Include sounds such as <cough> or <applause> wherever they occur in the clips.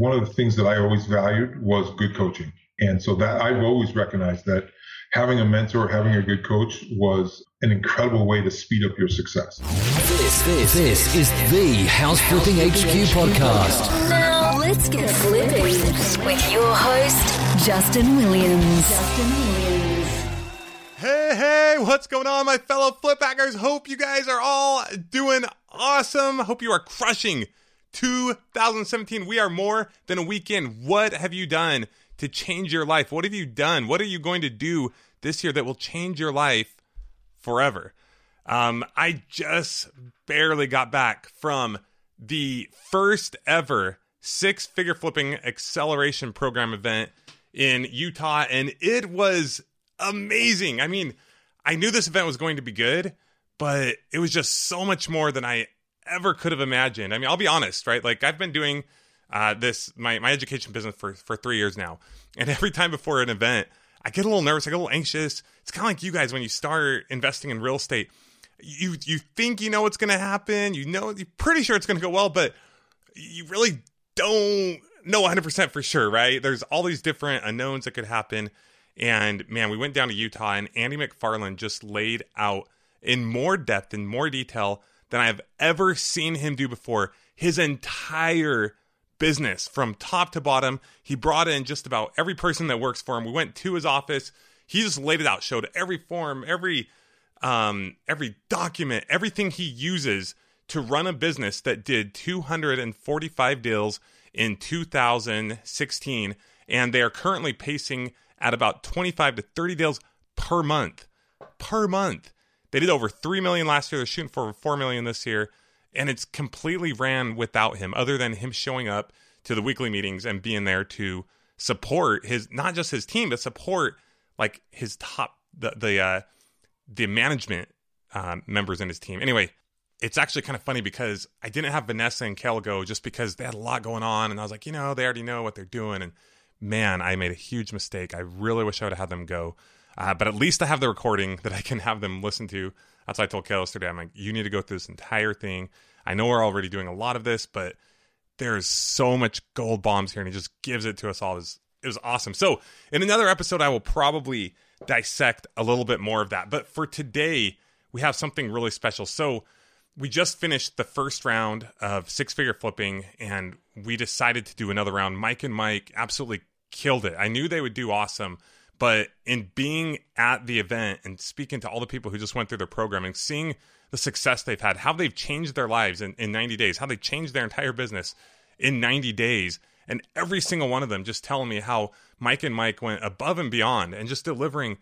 one of the things that I always valued was good coaching. And so that I've always recognized that having a mentor, having a good coach was an incredible way to speed up your success. This, this, this is the House Flipping HQ podcast. Now let's get flipping with your host, Justin Williams. Justin Williams. Hey, hey, what's going on, my fellow flip hackers? Hope you guys are all doing awesome. Hope you are crushing 2017. We are more than a weekend. What have you done to change your life? What have you done? What are you going to do this year that will change your life forever? Um, I just barely got back from the first ever six figure flipping acceleration program event in Utah, and it was amazing. I mean, I knew this event was going to be good, but it was just so much more than I ever could have imagined. I mean, I'll be honest, right? Like I've been doing uh, this my my education business for for three years now, and every time before an event, I get a little nervous, I get a little anxious. It's kind of like you guys when you start investing in real estate. You you think you know what's going to happen, you know you're pretty sure it's going to go well, but you really don't know 100% for sure, right? There's all these different unknowns that could happen. And man, we went down to Utah and Andy McFarland just laid out in more depth and more detail than I've ever seen him do before. His entire business from top to bottom. He brought in just about every person that works for him. We went to his office. He just laid it out, showed every form, every um, every document, everything he uses to run a business that did 245 deals in 2016, and they are currently pacing at about 25 to 30 deals per month. Per month. They did over 3 million last year. They're shooting for 4 million this year. And it's completely ran without him, other than him showing up to the weekly meetings and being there to support his, not just his team, but support like his top, the, the, uh, the management um, members in his team. Anyway, it's actually kind of funny because I didn't have Vanessa and Kel go just because they had a lot going on. And I was like, you know, they already know what they're doing. And man, I made a huge mistake. I really wish I would have had them go. Uh, but at least I have the recording that I can have them listen to. That's what I told Kel yesterday. I'm like, you need to go through this entire thing. I know we're already doing a lot of this, but there's so much gold bombs here, and he just gives it to us all. It was, it was awesome. So in another episode, I will probably dissect a little bit more of that. But for today, we have something really special. So we just finished the first round of six figure flipping, and we decided to do another round. Mike and Mike absolutely killed it. I knew they would do awesome. But in being at the event and speaking to all the people who just went through their programming, seeing the success they've had, how they've changed their lives in, in 90 days, how they changed their entire business in 90 days, and every single one of them just telling me how Mike and Mike went above and beyond and just delivering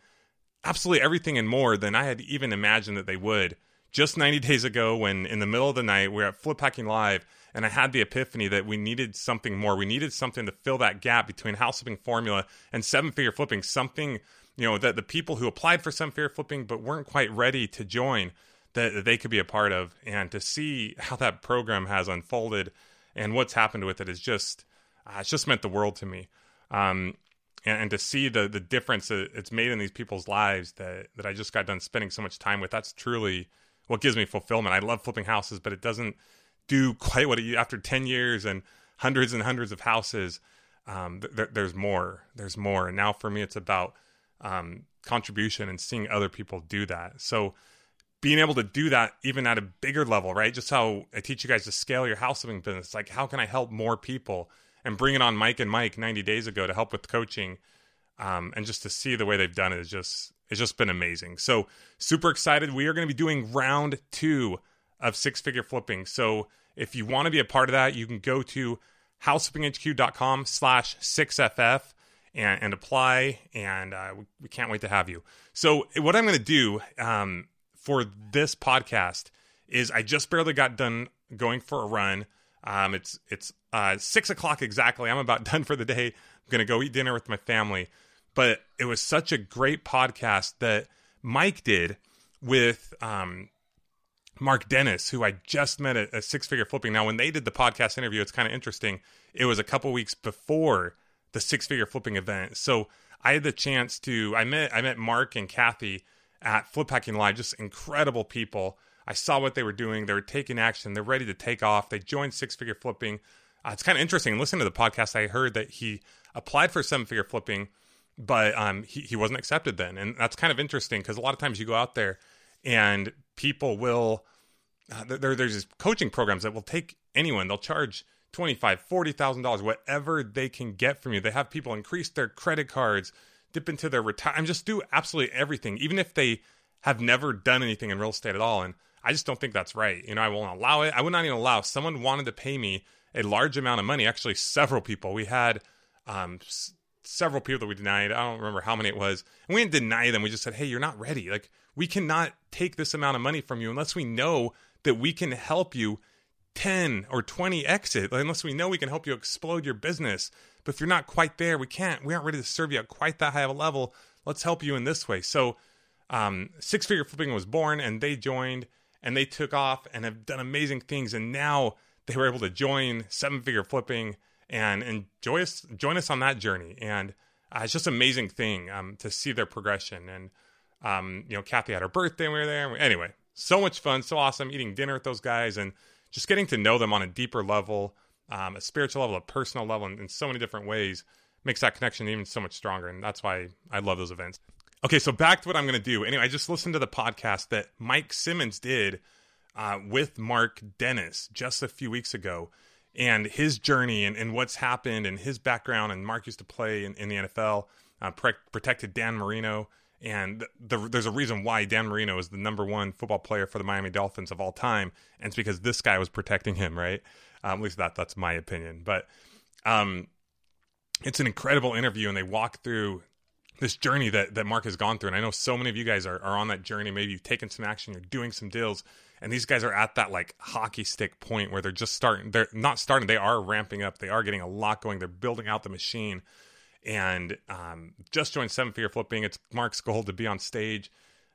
absolutely everything and more than I had even imagined that they would. Just 90 days ago, when in the middle of the night, we we're at Flip Hacking Live and I had the epiphany that we needed something more. We needed something to fill that gap between house flipping formula and seven figure flipping. Something you know that the people who applied for seven figure flipping but weren't quite ready to join that, that they could be a part of, and to see how that program has unfolded and what's happened with it is just uh, it's just meant the world to me. Um, and, and, to see the the difference that it's made in these people's lives that that I just got done spending so much time with. That's truly what gives me fulfillment. I love flipping houses, but it doesn't do quite what it, after 10 years and hundreds and hundreds of houses um, th- there's more there's more. And now for me it's about um, contribution and seeing other people do that. So being able to do that even at a bigger level right? Just how i teach you guys to scale your house living business. Like how can i help more people and bring it on mike and mike 90 days ago to help with coaching um, and just to see the way they've done it is just it's just been amazing so super excited we are going to be doing round two of six figure flipping. So if you want to be a part of that, you can go to houseflippinghq.com slash 6FF and, and apply. And uh, we, we, can't wait to have you. So what I'm going to do um, for this podcast is I just barely got done going for a run. Um, it's it's uh, six o'clock exactly. I'm about <laughs> done for the day. I'm going to go eat dinner with my family. But it was such a great podcast that Mike did with um, Mark Dennis, who I just met at a six figure flipping. Now, when they did the podcast interview, it's kind of interesting. It was a couple weeks before the six figure flipping event. So I had the chance to I met I met Mark and Kathy at Flip Hacking Live, just incredible people. I saw what they were doing. They were taking action. They're ready to take off. They joined six figure flipping. uh, it's kind of interesting. Listening to the podcast, I heard that he applied for seven figure flipping, but um, he, he wasn't accepted then. And that's kind of interesting because a lot of times you go out there and people will, uh, there, there's these coaching programs that will take anyone, they'll charge twenty-five, forty thousand dollars, whatever they can get from you. They have people increase their credit cards, dip into their retire, and just do absolutely everything, even if they have never done anything in real estate at all. And I just don't think that's right. You know, I won't allow it. I would not even allow if someone wanted to pay me a large amount of money. Actually, several people. We had um, several people that we denied. I don't remember how many it was. And we didn't deny them. We just said, hey, you're not ready. Like, we cannot take this amount of money from you unless we know that we can help you 10 or 20 exit, unless we know we can help you explode your business. But if you're not quite there, we can't, we aren't ready to serve you at quite that high of a level. Let's help you in this way. So, um, Six Figure Flipping was born and they joined and they took off and have done amazing things. And now they were able to join Seven Figure Flipping and enjoy us, join us on that journey. And uh, it's just an amazing thing um, to see their progression. And, um, you know, Kathy had her birthday and we were there. Anyway, so much fun, so awesome eating dinner with those guys and just getting to know them on a deeper level, um, a spiritual level, a personal level, in, in so many different ways makes that connection even so much stronger. And that's why I love those events. Okay, so back to what I'm going to do. Anyway, I just listened to the podcast that Mike Simmons did uh, with Mark Dennis just a few weeks ago and his journey and, and what's happened and his background. And Mark used to play in, in the NFL, uh, pre- protected Dan Marino. And the, the, there's a reason why Dan Marino is the number one football player for the Miami Dolphins of all time. And it's because this guy was protecting him, right? Um, at least that that's my opinion. But um, it's an incredible interview, and they walk through this journey that, that Mark has gone through. And I know so many of you guys are, are on that journey. Maybe you've taken some action, you're doing some deals, and these guys are at that like hockey stick point where they're just starting. They're not starting, they are ramping up. They are getting a lot going. They're building out the machine. And um, just joined Seven Figure Flipping. It's Mark's goal to be on stage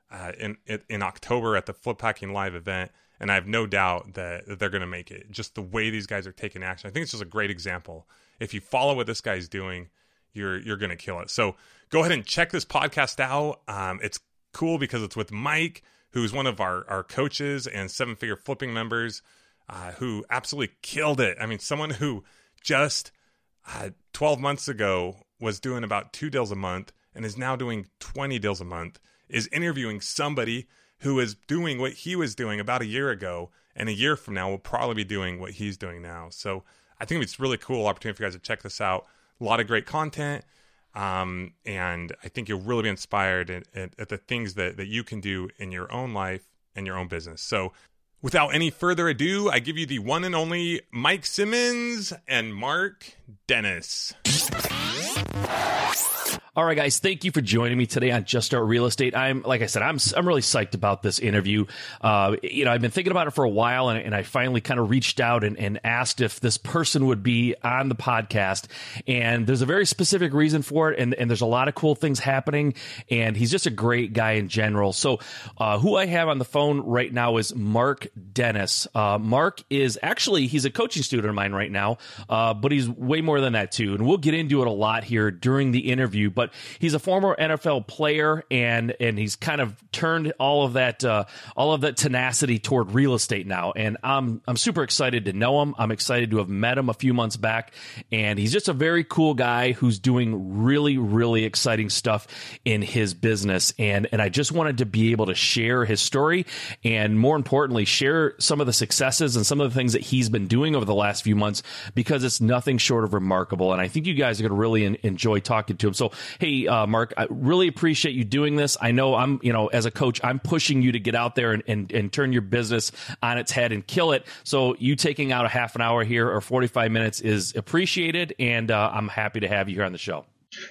uh, in, in October at the Flip Hacking Live event. And I have no doubt that, that they're going to make it. Just the way these guys are taking action. I think it's just a great example. If you follow what this guy's doing, you're you're going to kill it. So go ahead and check this podcast out. Um, it's cool because it's with Mike, who's one of our our coaches and seven figure flipping members, uh, who absolutely killed it. I mean, someone who just uh, 12 months ago was doing about two deals a month and is now doing 20 deals a month is interviewing somebody who is doing what he was doing about a year ago and a year from now will probably be doing what he's doing now so i think it's really cool opportunity for you guys to check this out a lot of great content. Um, and I think you'll really be inspired at, at, at, the things that, that you can do in your own life and your own business. So, without any further ado, I give you the one and only Mike Simmons and Mark Dennis. All right, guys, thank you for joining me today on Just Start Real Estate. I'm, like I said, I'm, I'm really psyched about this interview. Uh, you know, I've been thinking about it for a while and, and I finally kind of reached out and, and asked if this person would be on the podcast. And there's a very specific reason for it. And, and there's a lot of cool things happening. And he's just a great guy in general. So, uh, who I have on the phone right now is Mark Dennis. Uh, Mark is actually, he's a coaching student of mine right now, uh, but he's way more than that too. And we'll get into it a lot here during the interview. But but he's a former NFL player and and he's kind of turned all of that uh, all of that tenacity toward real estate now. And I'm I'm super excited to know him. I'm excited to have met him a few months back, and he's just a very cool guy who's doing really really exciting stuff in his business. And and I just wanted to be able to share his story and more importantly share some of the successes and some of the things that he's been doing over the last few months because it's nothing short of remarkable. And I think you guys are going to really enjoy talking to him. So hey, uh, Mark, I really appreciate you doing this. I know I'm, you know, as a coach, I'm pushing you to get out there and, and, and turn your business on its head and kill it. So you taking out a half an hour here or 45 minutes is appreciated. And uh, I'm happy to have you here on the show.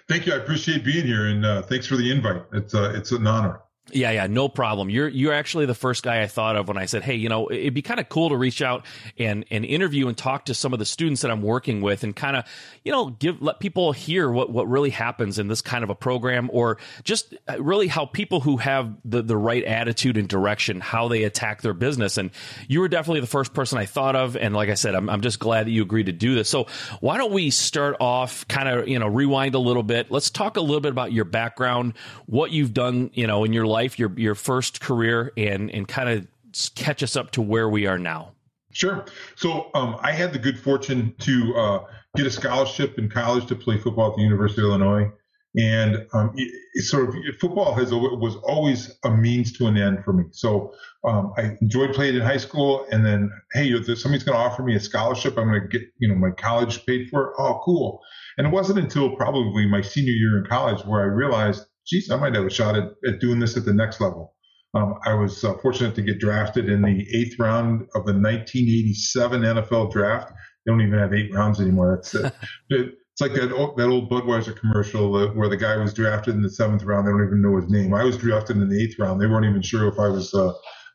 Thank you. I appreciate being here. And uh, thanks for the invite. It's, uh, it's an honor. Yeah, yeah, no problem. You're you're actually the first guy I thought of when I said, "Hey, you know, it'd be kind of cool to reach out and and interview and talk to some of the students that I'm working with and kind of, you know, give let people hear what what really happens in this kind of a program or just uh, really how people who have the the right attitude and direction how they attack their business." And you were definitely the first person I thought of and like I said, I'm I'm just glad that you agreed to do this. So, why don't we start off kind of, you know, rewind a little bit. Let's talk a little bit about your background, what you've done, you know, in your life life, your your first career, and and kind of catch us up to where we are now. Sure. So um, I had the good fortune to uh, get a scholarship in college to play football at the University of Illinois. And um, it, it sort of football has was always a means to an end for me. So um, I enjoyed playing in high school, and then hey, somebody's going to offer me a scholarship. I'm going to get you know my college paid for. Oh, cool! And it wasn't until probably my senior year in college where I realized, geez, I might have a shot at, at doing this at the next level. Um, I was uh, fortunate to get drafted in the eighth round of the 1987 NFL draft. They don't even have eight rounds anymore. That's uh, <laughs> it, it's like that old, that old Budweiser commercial uh, where the guy was drafted in the seventh round. They don't even know his name. I was drafted in the eighth round. They weren't even sure if I was uh,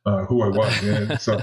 uh, who I was. <laughs> And so,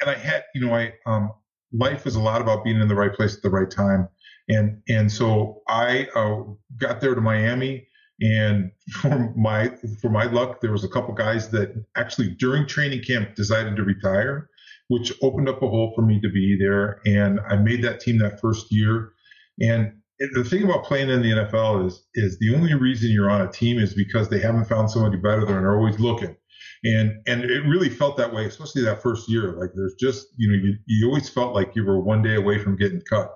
and I had, you know, I um, life is a lot about being in the right place at the right time. And and so I uh, got there to Miami and for my for my luck, there was a couple guys that actually during training camp decided to retire, which opened up a hole for me to be there. And I made that team that first year. And the thing about playing in the NFL is is the only reason you're on a team is because they haven't found somebody better than they're always looking. And and it really felt that way, especially that first year. Like there's just you know you, you always felt like you were one day away from getting cut.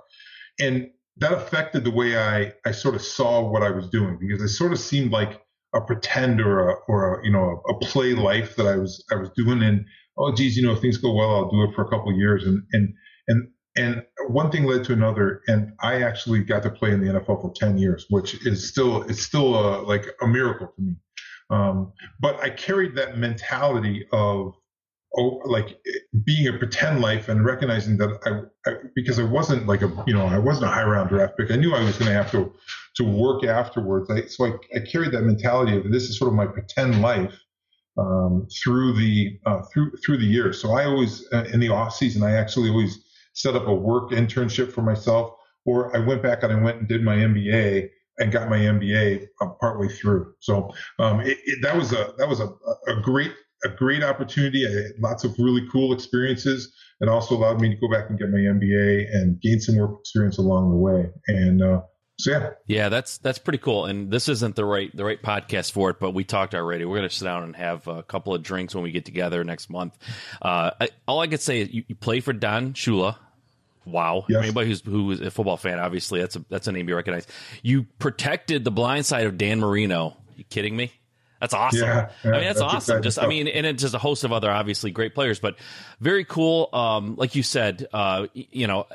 And that affected the way I, I sort of saw what I was doing because it sort of seemed like a pretend or a, or a, you know, a, a play life that I was, I was doing. And, oh, geez, you know, if things go well, I'll do it for a couple years. And, and, and, and one thing led to another. And I actually got to play in the NFL for 10 years, which is still, it's still a, like a miracle to me. Um, but I carried that mentality of, oh, like being a pretend life and recognizing that I, I, because I wasn't like a you know I wasn't a high round draft pick. I knew I was going to have to to work afterwards. I, so I, I carried that mentality of this is sort of my pretend life um, through the uh, through through the years. So I always uh, in the off season I actually always set up a work internship for myself, or I went back and I went and did my MBA and got my MBA uh, partway through. So um, it, it, that was a that was a, a great a great opportunity. I had lots of really cool experiences and also allowed me to go back and get my MBA and gain some work experience along the way. And, uh, so yeah, yeah, that's that's pretty cool. And this isn't the right the right podcast for it, but we talked already. We're going to sit down and have a couple of drinks when we get together next month. Uh, I, all I could say is you, you play for Don Shula. Wow! Yes. Anybody who's who is a football fan, obviously, that's a that's a name you recognize. You protected the blind side of Dan Marino. Are you kidding me? That's awesome. Yeah, yeah, I mean, that's, that's awesome. Just, stuff. I mean, and it's just a host of other obviously great players, but very cool. Um, like you said, uh, you know,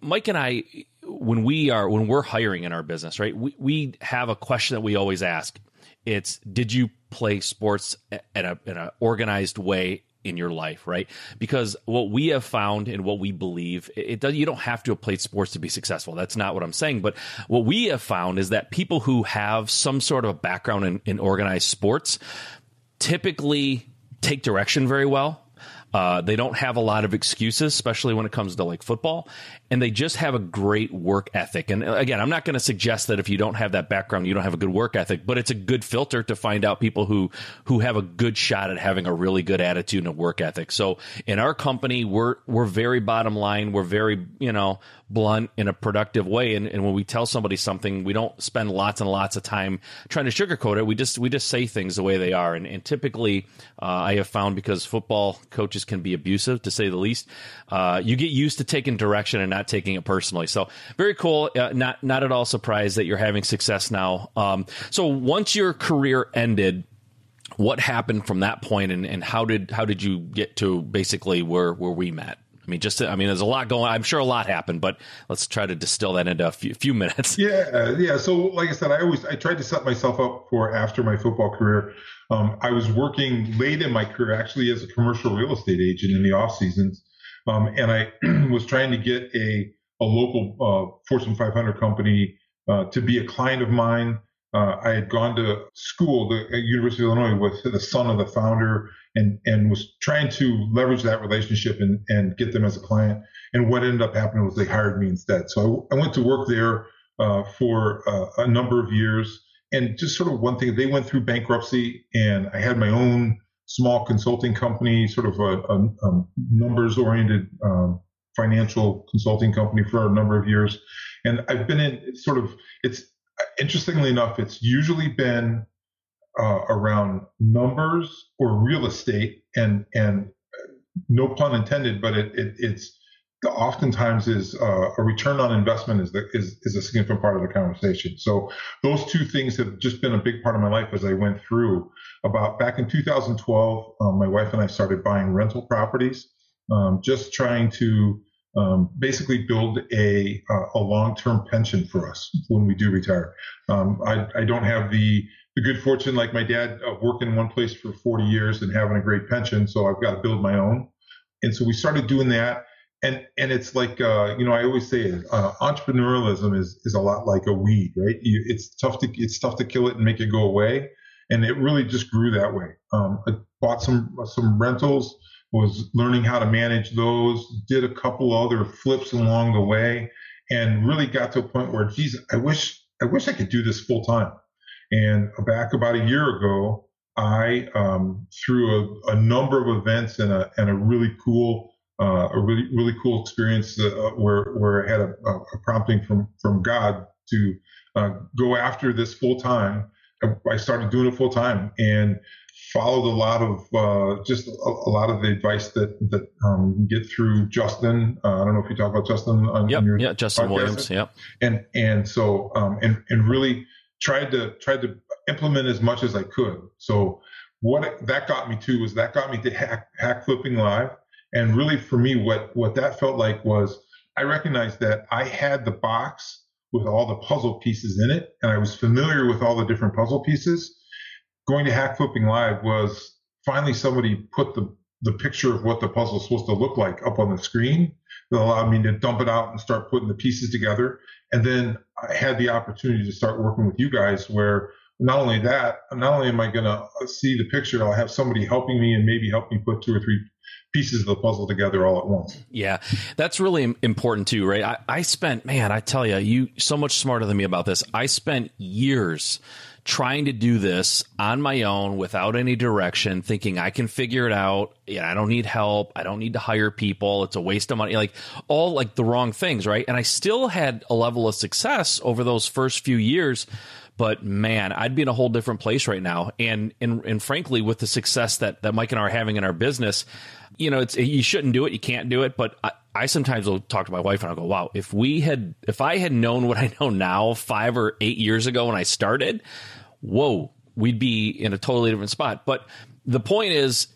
Mike and I, when we are when we're hiring in our business, right? We we have a question that we always ask. It's did you play sports in a in an organized way in your life, right? Because what we have found and what we believe, it does, you don't have to have played sports to be successful. That's not what I'm saying. But what we have found is that people who have some sort of a background in, in organized sports typically take direction very well uh, they don't have a lot of excuses, especially when it comes to like football, and they just have a great work ethic. And uh, again, I'm not going to suggest that if you don't have that background, you don't have a good work ethic, but it's a good filter to find out people who who have a good shot at having a really good attitude and a work ethic. So in our company, we're we're very bottom line. We're very you know blunt in a productive way. And, and when we tell somebody something, we don't spend lots and lots of time trying to sugarcoat it. We just we just say things the way they are. And, and typically, uh, I have found because football coaches can be abusive to say the least, uh, you get used to taking direction and not taking it personally. So very cool. Uh, not not at all surprised that you're having success now. Um, so once your career ended what happened from that point and, and how did how did you get to basically where where we met I mean, just I mean, there's a lot going. I'm sure a lot happened, but let's try to distill that into a few, few minutes. Yeah, yeah. So, like I said, I always I tried to set myself up for after my football career. Um, I was working late in my career, actually, as a commercial real estate agent in the off seasons, um, and I <clears throat> was trying to get a a local uh, Fortune 500 company uh, to be a client of mine. Uh, I had gone to school the, University of Illinois with the son of the founder and, and was trying to leverage that relationship and, and get them as a client. And what ended up happening was they hired me instead. So I, I went to work there uh, for uh, a number of years. And just sort of one thing, they went through bankruptcy and I had my own small consulting company, sort of a, a, a numbers oriented um, financial consulting company for a number of years. And I've been in sort of, it's interestingly enough, it's usually been uh, around numbers or real estate, and and no pun intended, but it, it, it's oftentimes is uh, a return on investment is, the, is is a significant part of the conversation. So those two things have just been a big part of my life as I went through. About back in 2012, um, my wife and I started buying rental properties, um, just trying to um, basically build a a long term pension for us when we do retire. Um, I, I don't have the the good fortune like my dad of working in one place for 40 years and having a great pension, so I've got to build my own. And so we started doing that and and it's like uh, you know I always say uh, entrepreneurialism is is a lot like a weed, right? You, it's tough to it's tough to kill it and make it go away, and it really just grew that way. Um, I bought some some rentals, was learning how to manage those, did a couple other flips along the way, and really got to a point where, geez, I wish I wish I could do this full time. And back about a year ago, I um, through a, a number of events and a and a really cool uh, a really really cool experience uh, where where I had a, a, prompting from from God to uh, go after this full time. I started doing it full time and followed a lot of uh, just a, a, lot of the advice that that um, you get through Justin. Uh, I don't know if you talk about Justin on, yep, on your yeah Justin podcast. Williams yep and and so um, and and really tried to tried to implement as much as I could. So what that got me to was that got me to hack hack flipping live and really for me, what, what that felt like was I recognized that I had the box with all the puzzle pieces in it, and I was familiar with all the different puzzle pieces. Going to Hack Flipping Live was finally somebody put the, the picture of what the puzzle is supposed to look like up on the screen that allowed me to dump it out and start putting the pieces together. And then I had the opportunity to start working with you guys where not only that, not only am I going to uh, see the picture, I'll have somebody helping me and maybe help me put two or three pieces of the puzzle together all at once. Yeah, that's really important too, right? I, I spent, man, I tell you, you so much smarter than me about this. I spent years trying to do this on my own without any direction, thinking I can figure it out. Yeah, I don't need help. I don't need to hire people. It's a waste of money. Like all like the wrong things, right? And I still had a level of success over those first few years but man, I'd be in a whole different place right now. And and and frankly, with the success that that Mike and I are having in our business, you know, it's you shouldn't do it, you can't do it. But I, I sometimes will talk to my wife and I'll go, "Wow, if we had, if I had known what I know now five or eight years ago when I started, whoa, we'd be in a totally different spot." But the point is,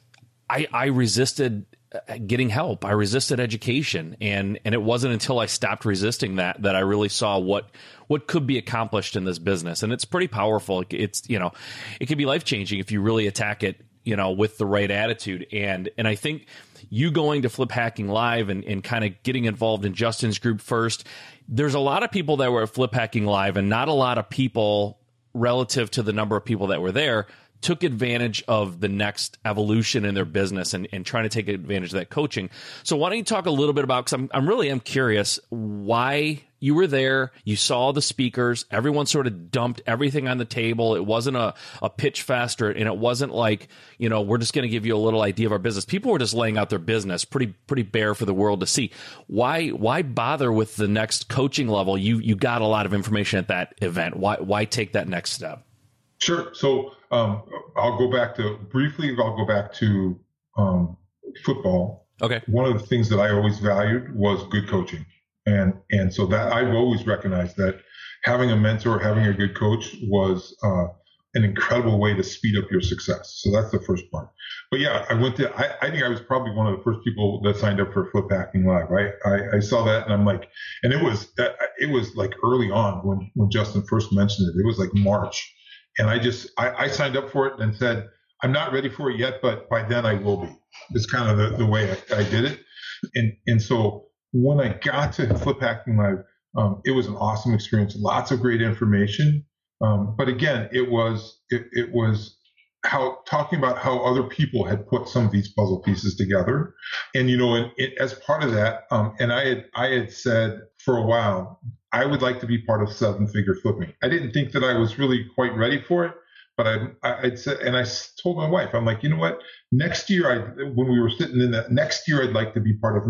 I I resisted uh, getting help. I resisted education, and and it wasn't until I stopped resisting that that I really saw what what could be accomplished in this business. And it's pretty powerful. It's you know, it can be life changing if you really attack it, you know, with the right attitude. And and I think you going to Flip Hacking Live and, and kind of getting involved in Justin's group first. There's a lot of people that were at Flip Hacking Live, and not a lot of people relative to the number of people that were there took advantage of the next evolution in their business and, and trying to take advantage of that coaching. So why don't you talk a little bit about, because I'm, I'm really am curious why you were there, you saw the speakers, everyone sort of dumped everything on the table. It wasn't a, a pitch fest or, and it wasn't like, you know, we're just going to give you a little idea of our business. People were just laying out their business pretty, pretty bare for the world to see. Why, why bother with the next coaching level? You, you got a lot of information at that event. Why, why take that next step? Sure. So um, I'll go back to briefly. I'll go back to um, football. Okay. One of the things that I always valued was good coaching, and and so that I've always recognized that having a mentor, having a good coach was uh, an incredible way to speed up your success. So that's the first part. But yeah, I went to. I, I think I was probably one of the first people that signed up for Flip Hacking Live. Right. I, I saw that and I'm like, and it was that it was like early on when when Justin first mentioned it. It was like March and I just I, I, signed up for it and said I'm not ready for it yet, but by then I will be. It's kind of the, the way I, I did it, and and so when I got to Flip Hacking Live, um, it was an awesome experience. Lots of great information, um, but again, it was it, it was how talking about how other people had put some of these puzzle pieces together, and you know, and as part of that, um, and I had I had said for a while I would like to be part of seven figure flipping. I didn't think that I was really quite ready for it, but I, I'd said, and I told my wife, I'm like, you know what? Next year, I when we were sitting in that next year, I'd like to be part of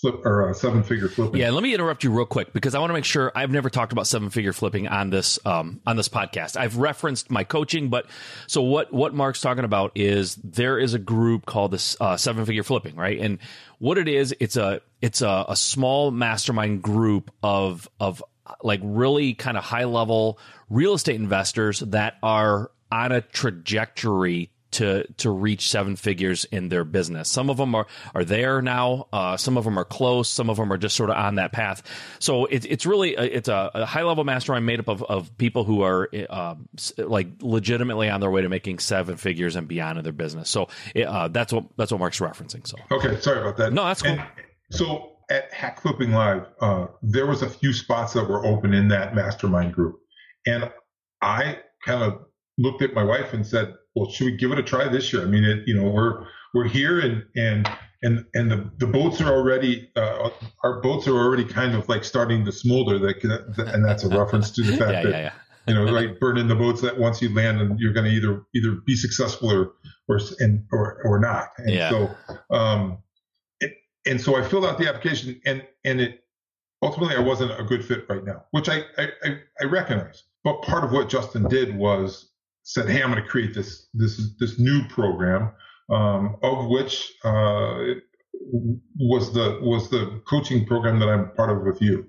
flip or uh, seven figure flipping. Yeah, let me interrupt you real quick because I want to make sure I've never talked about seven figure flipping on this um, on this podcast. I've referenced my coaching, but so what what Mark's talking about is there is a group called this uh, seven figure flipping, right? And what it is, it's a it's a, a small mastermind group of of like really kind of high level real estate investors that are on a trajectory to to reach seven figures in their business. Some of them are are there now. Uh, some of them are close. Some of them are just sort of on that path. So it, it's really a, it's a, a, high level mastermind made up of, of people who are uh, like legitimately on their way to making seven figures and beyond in their business. So it, uh, that's what that's what Mark's referencing. So okay, sorry about that. No, that's cool. And so at Hack Flipping Live, uh, there was a few spots that were open in that mastermind group, and I kind of looked at my wife and said, "Well, should we give it a try this year?" I mean, it, you know, we're we're here and and and and the, the boats are already uh, our boats are already kind of like starting to smolder. That and that's a reference to the <laughs> fact yeah, that yeah, yeah. you know, like burning the boats that once you land and you're going to either either be successful or or and or or not. And Yeah. so um, it, and so I filled out the application and and it ultimately I wasn't a good fit right now, which I I, I, I recognize. But part of what Justin did was said, "Hey, I'm going to create this this this new program, um, of which uh, was the was the coaching program that I'm part of with you,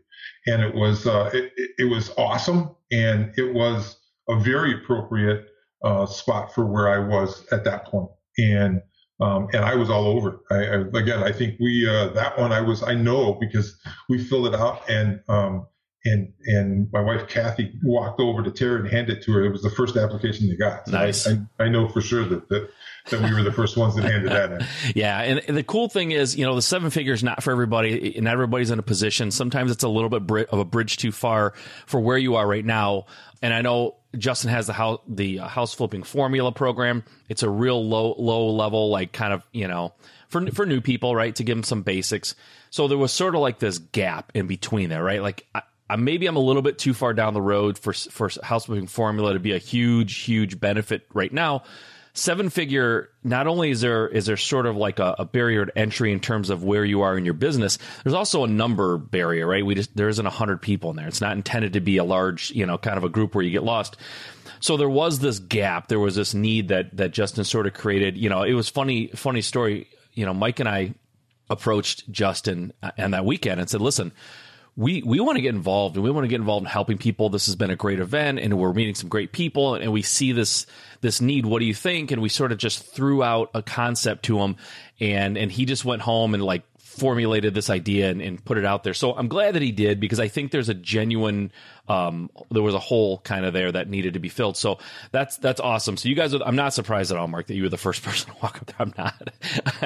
and it was uh, it, it- was awesome, and it was a very appropriate uh, spot for where I was at that point, and um, and I was all over. I, I again, I think we uh, that one I was I know because we filled it out and. Um, and and my wife Kathy walked over to Tara and handed it to her. It was the first application they got. So I- Nice. I, I know for sure that, that that we were the first ones that handed that in. <laughs> Yeah, and, and the cool thing is, you know, the seven figures not for everybody, and everybody's in a position. Sometimes it's a little bit bri- of a bridge too far for where you are right now. And I know Justin has the house the house flipping formula program. It's a real low low level, like kind of you know for for new people, right? To give them some basics. So there was sort of like this gap in between there, right? Like. I, I, maybe I'm a little bit too far down the road for for house flipping formula to be a huge, huge benefit right now. Seven figure not only is there is there sort of like a, a barrier to entry in terms of where you are in your business there's also a number barrier right? We just there isn't 100 people in there. It's not intended to be a large you know kind of a group where you get lost. So there was this gap. There was this need that that justin sort of created. You know it was funny funny story. You know mike and i approached justin uh, on that weekend and said listen we we want to get involved and we want to get involved in helping people. This has been a great event and we're meeting some great people and we see this this need. What do you think? And we sort of just threw out a concept to him and and he just went home and like formulated this idea and, and put it out there. So I'm glad that he did because I think there's a genuine um there was a hole kind of there that needed to be filled. So that's that's awesome. So you guys are, I'm not surprised at all, Mark, that you were the first <laughs> person to walk up there. I'm not.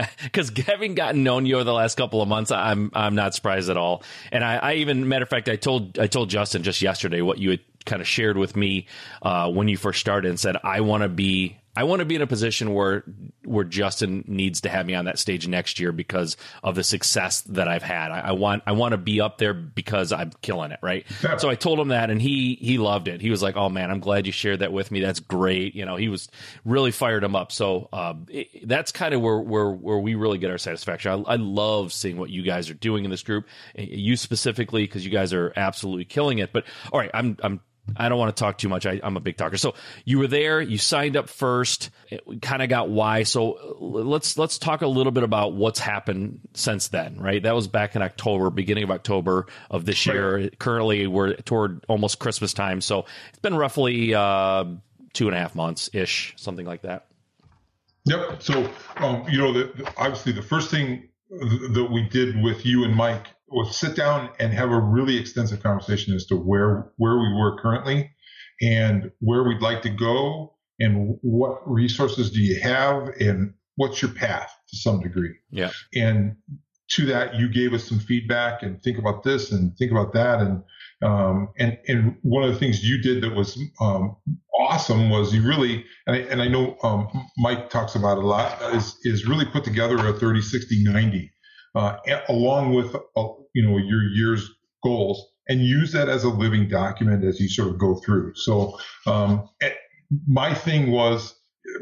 <laughs> Because having gotten known you over the last couple of months, I'm I'm not surprised at all. And I, I even matter of fact I told I told Justin just yesterday what you had kind of shared with me uh, when you first started and said I want to be I want to be in a position where where Justin needs to have me on that stage next year because of the success that I've had. I, I want I want to be up there because I'm killing it, right? Yeah. So I told him that, and he he loved it. He was like, "Oh man, I'm glad you shared that with me. That's great." You know, he was really fired him up. So um, it, that's kind of where where where we really get our satisfaction. I, I love seeing what you guys are doing in this group, you specifically because you guys are absolutely killing it. But all right, I'm I'm I don't want to talk too much. I, I'm a big talker. So you were there. You signed up first. Kind of got why. So let's let's talk a little bit about what's happened since then. Right. That was back in October, beginning of October of this year. Currently, we're toward almost Christmas time. So it's been roughly uh, two and a half months ish, something like that. Yep. So, um, you know, the- obviously the first thing that we did with you and Mike was sit down and have a really extensive conversation as to where where we were currently and where we'd like to go and what resources do you have and what's your path to some degree. Yeah. And to that, you gave us some feedback and think about this and think about that. And, um, and, and one of the things you did that was, um, awesome was you really, and I, and I know, um, Mike talks about it a lot is, is really put together a 30, 60, 90, uh, along with, uh, you know, your year's goals and use that as a living document as you sort of go through. So, um, eh, my thing was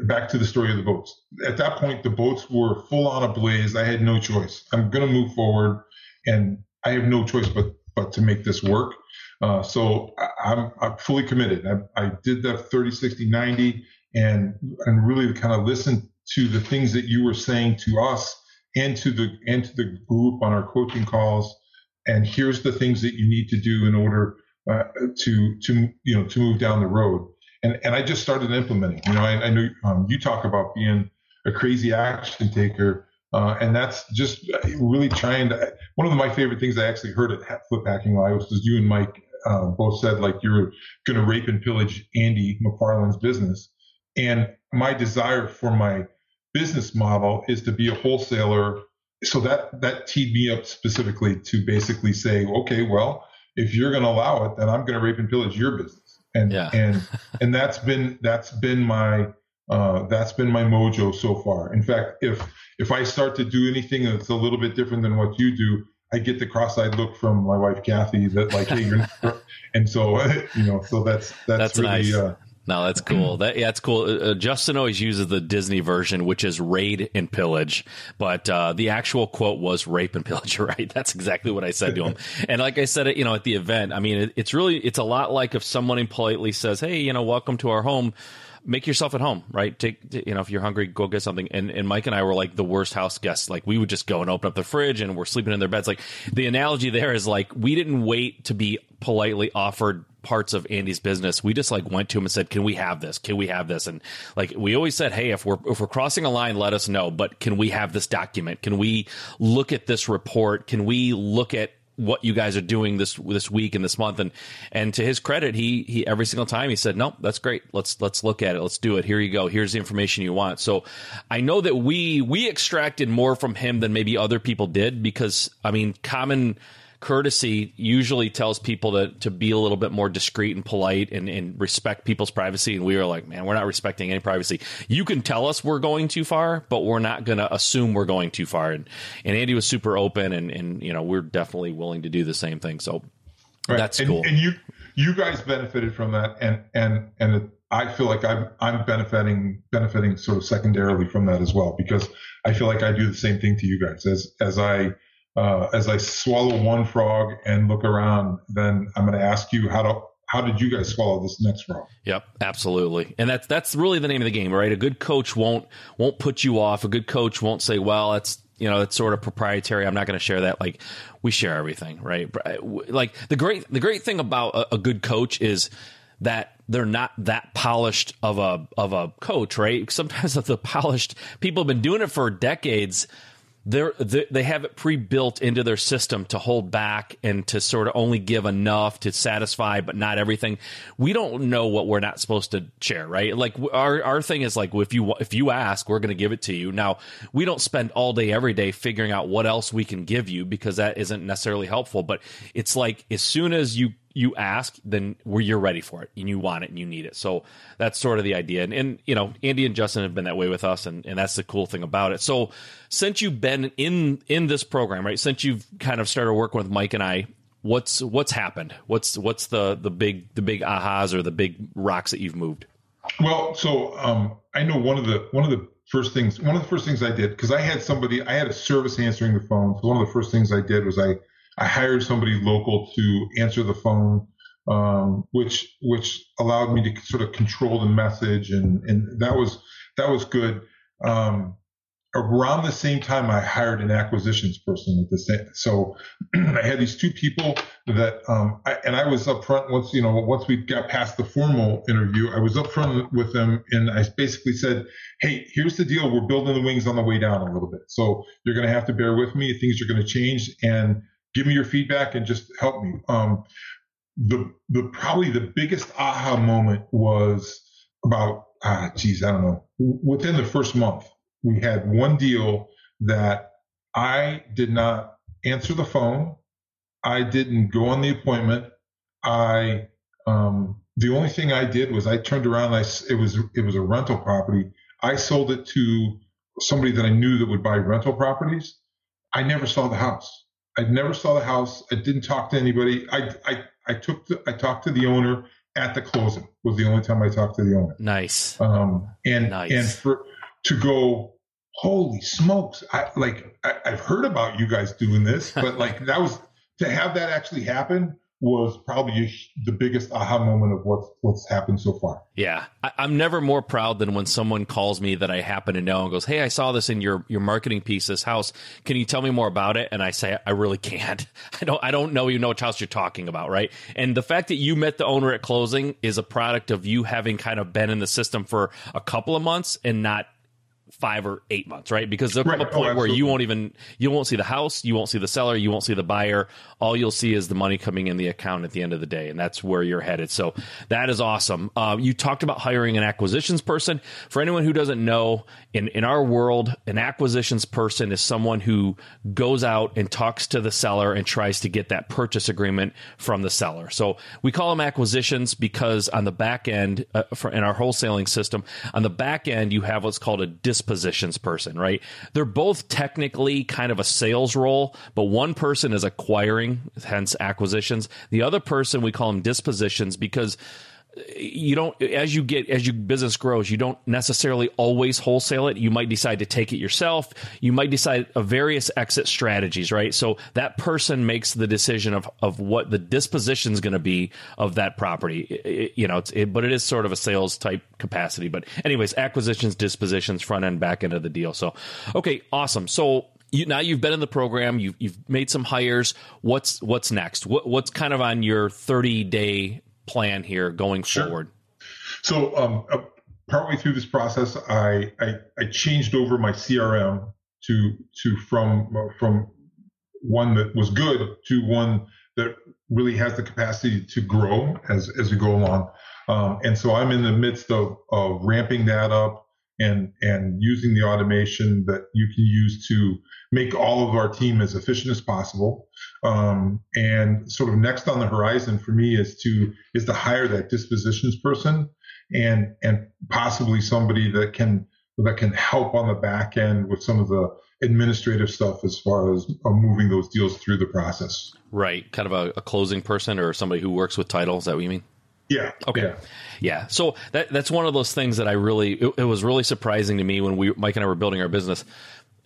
back to the story of the boats. At that point, the boats were full on ablaze. I had no choice. I'm going to move forward. and I have no choice but but to make this work. Uh, so I, am I'm, I'm fully committed. I, I did the 30, 60, 90 and, and really kind of listened to the things that you were saying to us and to the, and to the group on our coaching calls. And here's the things that you need to do in order uh, to, to, you know, to move down the road. And, and I just started implementing, you know, I, I know um, you talk about being a crazy action taker. Uh, and that's just really trying to. One of my favorite things I actually heard at Flip Hacking Live was you and Mike uh, both said like you're going to rape and pillage Andy McFarland's business. And my desire for my business model is to be a wholesaler. So that that teed me up specifically to basically say, okay, well, if you're going to allow it, then I'm going to rape and pillage your business. And yeah. and <laughs> and that's been that's been my uh, that's been my mojo so far. In fact, if if I start to do anything that's a little bit different than what you do, I get the cross-eyed look from my wife Kathy that like, hey, you're, <laughs> and so <laughs> you know, so that's that's, that's really. Nice. Uh, no, that's cool. <clears throat> That yeah, that's cool. Uh, uh, Justin always uses the Disney version, which is raid and pillage, but uh, the actual quote was rape and pillage. <laughs> Right? That's exactly what I said to him. <laughs> and like I said, you know, at the event, I mean, it, it's really it's a lot like if someone impolitely says, "Hey, you know, welcome to our home." Make yourself at home, right? Take, you know, if you're hungry, go get something. And, and Mike and I were like the worst house guests. Like we would just go and open up the fridge and we're sleeping in their beds. Like the analogy there is like, we didn't wait to be politely offered parts of Andy's business. We just like went to him and said, "Can we have this? Can we have this?" And like we always said, "Hey, if we're if we're crossing a line, let us know. But can we have this document? Can we look at this report? Can we look at what you guys are doing this this week and this month. And and to his credit he he every single time he said no that's great. Let's let's look at it. Let's do it. Here you go. Here's the information you want. So i know that we we extracted more from him than maybe other people did because i mean common courtesy usually tells people to, to be a little bit more discreet and polite and, and respect people's privacy. And we were like, man, we're not respecting any privacy. You can tell us we're going too far, but we're not going to assume we're going too far. And, and Andy was super open and, and, you know, we're definitely willing to do the same thing. So right. that's and, cool. And you, you guys benefited from that. And, and, and it, I feel like I'm, I'm benefiting, benefiting sort of secondarily from that as well, because I feel like I do the same thing to you guys as, as I, uh, as I swallow one frog and look around, then I'm going to ask you how to how did you guys swallow this next frog? Yep, absolutely. And that's that's really the name of the game, right? A good coach won't won't put you off. A good coach won't say, "Well, that's you know, it's sort of proprietary. I'm not going to share that." Like we share everything, right? Like the great the great thing about a, a good coach is that they're not that polished of a of a coach, right? Sometimes <laughs> the polished people have been doing it for decades they're, they have it pre-built into their system to hold back and to sort of only give enough to satisfy but not everything. We don't know what we're not supposed to share right? Like our our thing is like if you if you ask we're going to give it to you. Now we don't spend all day every day figuring out what else we can give you because that isn't necessarily helpful but it's like as soon as you you ask, then you're ready for it and you want it and you need it. So that's sort of the idea. And, and, you know, Andy and Justin have been that way with us, and, and that's the cool thing about it. So since you've been in in this program, right? Since you've kind of started working with Mike and I, what's what's happened? What's what's the the big the big ahas or the big rocks that you've moved? Well, so um, I know one of the one of the first things one of the first things I did because I had somebody I had a service answering the phone. So one of the first things I did was I I hired somebody local to answer the phone, um, which which allowed me to sort of control the message, and and that was that was good. Um, around the same time, I hired an acquisitions person at the same. So <clears throat> I had these two people that, um, I, and I was upfront once you know once we got past the formal interview, I was upfront with them, and I basically said, "Hey, here's the deal. We're building the wings on the way down a little bit, so you're going to have to bear with me. Things are going to change, and." Give me your feedback and just help me. Um, the the probably the biggest aha moment was about ah geez I don't know. Within the first month we had one deal that I did not answer the phone. I didn't go on the appointment. I um, the only thing I did was I turned around I it was it was a rental property. I sold it to somebody that I knew that would buy rental properties. I never saw the house I never saw the house. I didn't talk to anybody. I I I took the, I talked to the owner at the closing. Was the only time I talked to the owner. Nice. Um and nice. and for to go holy smokes! I like I, I've heard about you guys doing this, but like that was to have that actually happen was probably the biggest aha moment of what's what's happened so far. Yeah, I, am never more proud than when someone calls me that I happen to know and goes, "Hey, I saw this in your your marketing piece. This house, can you tell me more about it?" And I say, "I really can't. <laughs> I don't. I don't know you know which house you're talking about, right?" And the fact that you met the owner at closing is a product of you having kind of been in the system for a couple of months and not five or eight months, right? Because there'll come right. a point oh, where you won't even you won't see the house, you won't see the seller, you won't see the buyer. All you'll see is the money coming in the account at the end of the day, and that's where you're headed. So that is awesome. Uh, you talked about hiring an acquisitions person. For anyone who doesn't know, in in our world, an acquisitions person is someone who goes out and talks to the seller and tries to get that purchase agreement from the seller. So we call them acquisitions because on the back end, uh, for, in our wholesaling system, on the back end, you have what's called a dis dispositions person, right? They're both technically kind of a sales role, but one person is acquiring, hence acquisitions. The other person, we call them dispositions because you don't as you get as your business grows you don't necessarily always wholesale it. You might decide to take it yourself. You might decide a various exit strategies right? So that person makes the decision of of what the disposition is going to be of that property. It, you know it, but it is sort of a sales type capacity. But anyways acquisitions dispositions front end back end of the deal. So okay awesome. So you, now you've been in the program, you've, you've made some hires. What's what's next? What, what's kind of on your 30 day plan here going sure. forward? So, um, uh, partway through this process, I, I, I changed over my CRM to to from uh, from one that was good to one that really has the capacity to grow as as we go along. Um, and so I'm in the midst of, of ramping that up and and using the automation that you can use to make all of our team as efficient as possible. Um, and sort of next on the horizon for me is to is to hire that dispositions person and and possibly somebody that can that can help on the back end with some of the administrative stuff as far as uh, moving those deals through the process. Right, kind of a, a closing person or somebody who works with titles. That what you mean? Yeah. Okay. Yeah. yeah. So that that's one of those things that I really it, it, was really surprising to me when we Mike and I were building our business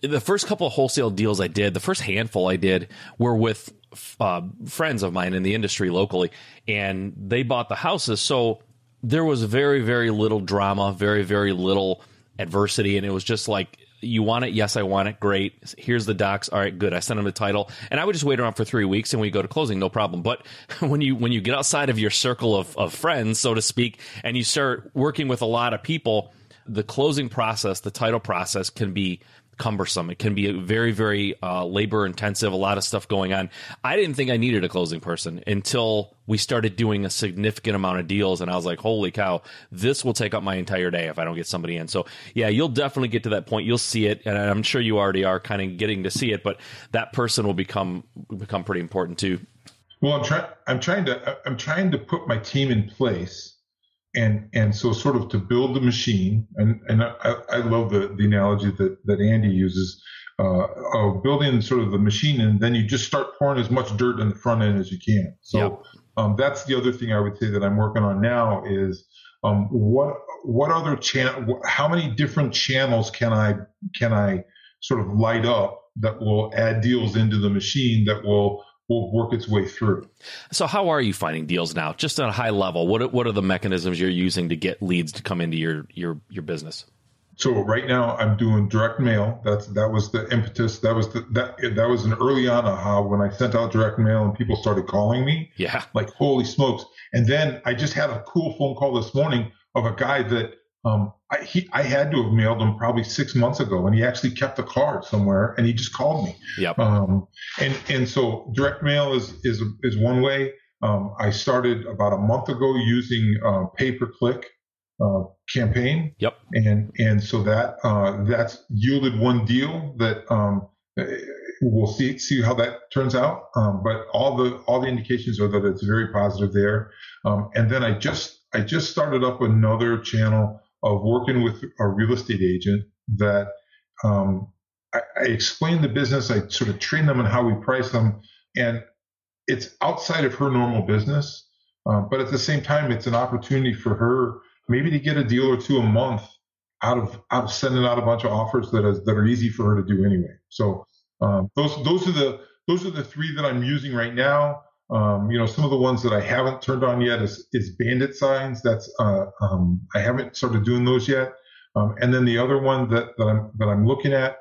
the first couple of wholesale deals I did, the first handful I did were with uh, friends of mine in the industry locally, and they bought the houses. So there was very, very little drama, very, very little adversity, and it was just like, you want it? Yes, I want it. Great. Here's the docs. All right, good. I sent them the title, and I would just wait around for three weeks, and we go to closing, no problem. But <laughs> when you when you get outside of your circle of, of friends, so to speak, and you start working with a lot of people, the closing process, the title process, can be cumbersome. It can be very, very uh, labor intensive, a lot of stuff going on. I didn't think I needed a closing person until we started doing a significant amount of deals. And I was like, holy cow, this will take up my entire day if I don't get somebody in. So, yeah, you'll definitely get to that point. You'll see it. And I'm sure you already are kind of getting to see it, but that person will become become pretty important too. Well, I'm trying. I'm trying to. I'm trying to put my team in place and and so sort of to build the machine and and I, I love the the analogy that that Andy uses uh, of building sort of the machine and then you just start pouring as much dirt in the front end as you can. So yep. um, that's the other thing I would say that I'm working on now is um, what what other channel how many different channels can I can I sort of light up that will add deals into the machine that will will work its way through. So, how are you finding deals now? Just at a high level, what what are the mechanisms you're using to get leads to come into your your your business? So right now I'm doing direct mail. That's that was the impetus. That was the that that was an early on aha when I sent out direct mail and people started calling me. Yeah. Like holy smokes! And then I just had a cool phone call this morning of a guy that um, I, he, I had to have mailed him probably six months ago, and he actually kept the card somewhere, and he just called me. Yep. Um, and and so direct mail is is is one way. Um, I started about a month ago using uh, pay per click uh, campaign. Yep. And and so that uh, that's yielded one deal that um, we'll see see how that turns out. Um, but all the all the indications are that it's very positive there. Um, and then I just I just started up another channel of working with a real estate agent that um, I, I explain the business. I sort of train them on how we price them, and it's outside of her normal business. Uh, but at the same time, it's an opportunity for her maybe to get a deal or two a month out of out of sending out a bunch of offers that is that are easy for her to do anyway. So um, those those are the those are the three that I'm using right now. Um, you know, some of the ones that I haven't turned on yet is, is bandit signs. That's uh, um, I haven't started doing those yet. Um, and then the other one that, that I'm that I'm looking at,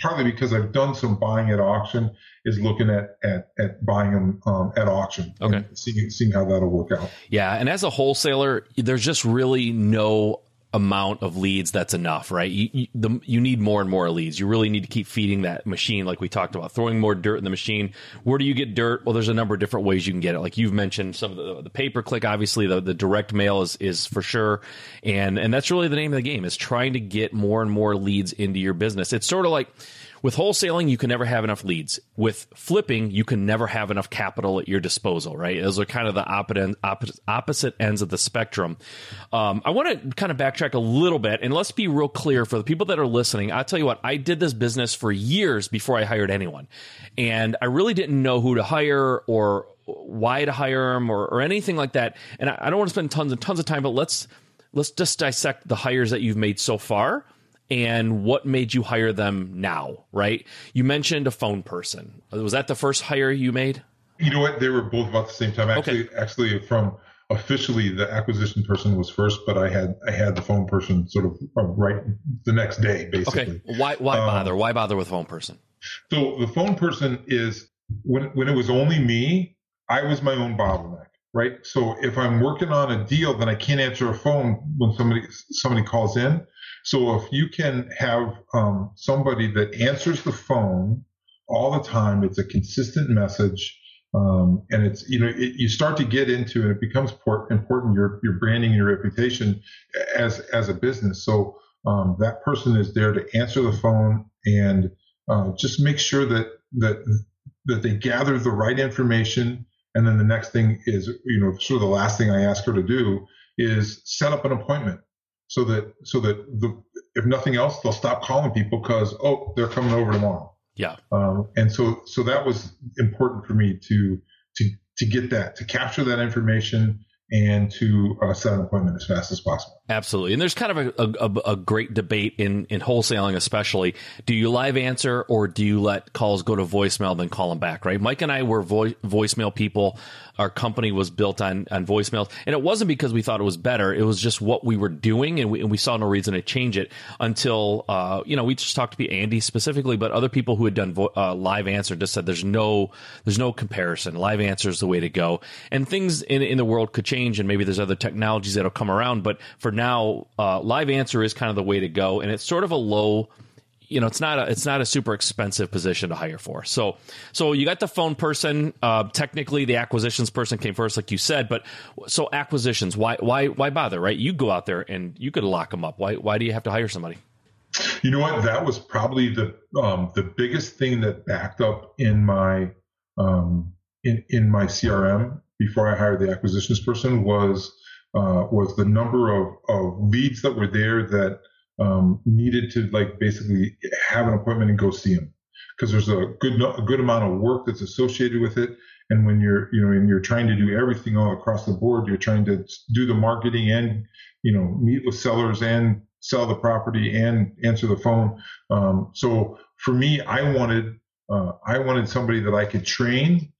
partly because I've done some buying at auction, is looking at at, at buying them um, at auction. Okay. Seeing seeing how that'll work out. Yeah, and as a wholesaler, there's just really no amount of leads that's enough, right? You, you, the, you need more and more leads. You really need to keep feeding that machine, like we talked about, throwing more dirt in the machine. Where do you get dirt? Well, there's a number of different ways you can get it. Like you've mentioned, some of the, the pay per click, obviously, the, the direct mail is is for sure, and and that's really the name of the game is trying to get more and more leads into your business. It's sort of like with wholesaling, you can never have enough leads. With flipping, you can never have enough capital at your disposal, right? Those are kind of the opposite, opposite ends of the spectrum. Um, I want to kind of backtrack a little bit and let's be real clear for the people that are listening. I'll tell you what, I did this business for years before I hired anyone. And I really didn't know who to hire or why to hire them or, or anything like that. And I, I don't want to spend tons and tons of time, but let's let's just dissect the hires that you've made so far and what made you hire them now, right? You mentioned a phone person. Was that the first hire you made? You know what? They were both about the same time. Actually, okay. actually, from officially the acquisition person was first, but I had I had the phone person sort of uh, right the next day, basically. Okay. Why why um, bother? Um, why bother with phone person? So the phone person is when when it was only me, I was my own bottleneck, right? So if I'm working on a deal, then I can't answer a phone when somebody somebody calls in. So if you can have um, somebody that answers the phone all the time, it's a consistent message. Um, and it's you know it, you start to get into it, it becomes important your your branding and your reputation as as a business. So um, that person is there to answer the phone and uh, just make sure that that that they gather the right information. And then the next thing is you know sort of the last thing I ask her to do is set up an appointment so that so that the if nothing else they'll stop calling people because oh they're coming over tomorrow yeah um, and so so that was important for me to to to get that to capture that information and to uh, set an appointment as fast as possible. Absolutely, and there's kind of a, a, a, great debate in in wholesaling, especially. Do you live answer or do you let calls go to voicemail then call them back? Right, Mike and I were vo- voicemail people. Our company was built on on voicemails, and it wasn't because we thought it was better. It was just what we were doing, and we, and we saw no reason to change it until uh, you know we just talked to Andy specifically, but other people who had done vo- uh, live answer just said there's no there's no comparison. Live answer is the way to go, and things in in the world could change and maybe there's other technologies that'll come around. But for now, uh, live answer is kind of the way to go, and it's sort of a low you know it's not a it's not a super expensive position to hire for. So so you got the phone person uh, technically the acquisitions person came first like you said but so acquisitions why why why bother right? You go out there and you could lock them up. Why why do you have to hire somebody? You know what? That was probably the um, the biggest thing that backed up in my um, in in my crm before I hired the acquisitions person was uh, was the number of, of leads that were there that um, needed to like basically have an appointment and go see them because there's a good a good amount of work that's associated with it. And when you're you know and you're trying to do everything all across the board, you're trying to do the marketing and you know meet with sellers and sell the property and answer the phone. Um, so for me, I wanted uh, I wanted somebody that I could train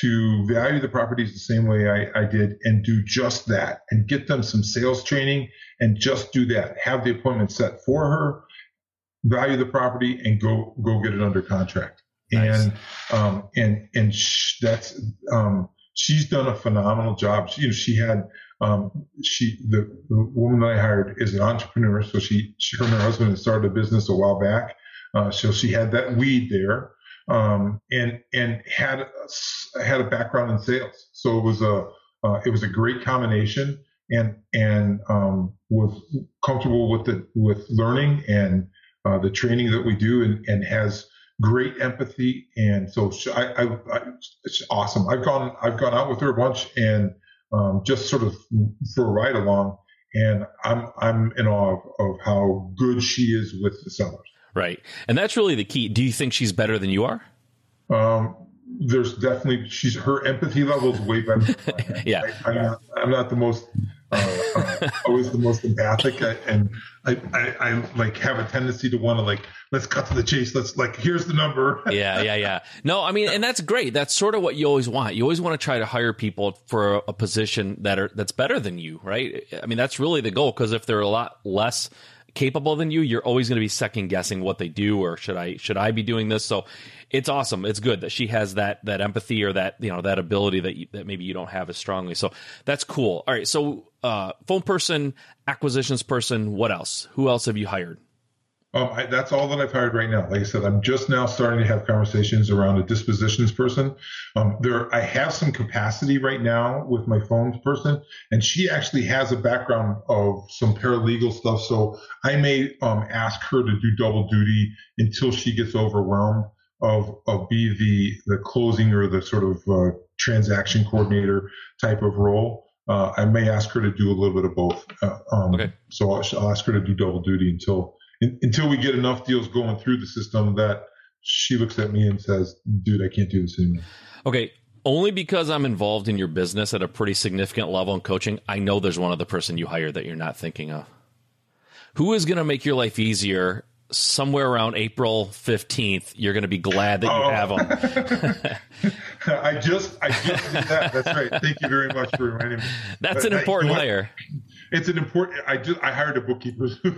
to value the properties the same way I, I, did and do just that and get them some sales training and just do that. Have the appointment set for her, value the property, and go go get it under contract. Nice. And um, and and sh- that's um, she's done a phenomenal job. She, you know, she had um, she the, the, woman that I hired is an entrepreneur, so she, she her and her husband had started a business a while back. Uh, so she had that weed there um, and and had had a background in sales. So it was a uh, it was a great combination, and and um, was comfortable with the with learning and uh, the training that we do, and, and has great empathy. And so she, I, I, I, it's awesome. I've gone I've gone out with her a bunch and um, just sort of for a ride along, and I'm I'm in awe of, of how good she is with the sellers. Right. And that's really the key. Do you think she's better than you are? Um, there's definitely she's her empathy level is way better. <laughs> yeah, I, am not, I'm not the most uh, uh, always the most empathic, and I, I, I like have a tendency to want to like let's cut to the chase. Let's like here's the number. <laughs> yeah, yeah, yeah. No, I mean, and that's great. That's sort of what you always want. You always want to try to hire people for a, a position that are that's better than you, right? I mean, that's really the goal because if they're a lot less capable than you, you're always going to be second guessing what they do or should I should I be doing this? So it's awesome. It's good that she has that that empathy or that you know that ability that you, that maybe you don't have as strongly. So that's cool. All right, so uh, phone person, acquisitions person. What else? Who else have you hired? Um, I, that's all that I've hired right now. Like I said, I'm just now starting to have conversations around a dispositions person. Um, there, I have some capacity right now with my phones person, and she actually has a background of some paralegal stuff. So I may um, ask her to do double duty until she gets overwhelmed of of be the the closing or the sort of uh, transaction coordinator type of role. Uh, I may ask her to do a little bit of both. Uh, um, okay. So I'll, I'll ask her to do double duty until in, until we get enough deals going through the system that she looks at me and says, "Dude, I can't do this anymore." Okay, only because I'm involved in your business at a pretty significant level in coaching, I know there's one other person you hire that you're not thinking of. Who is going to make your life easier somewhere around April 15th? You're going to be glad that you oh. have them. <laughs> I just, I just did that. That's right. Thank you very much for reminding me. <laughs> That's an important I, hire it's an important. I just I hired a bookkeeper who,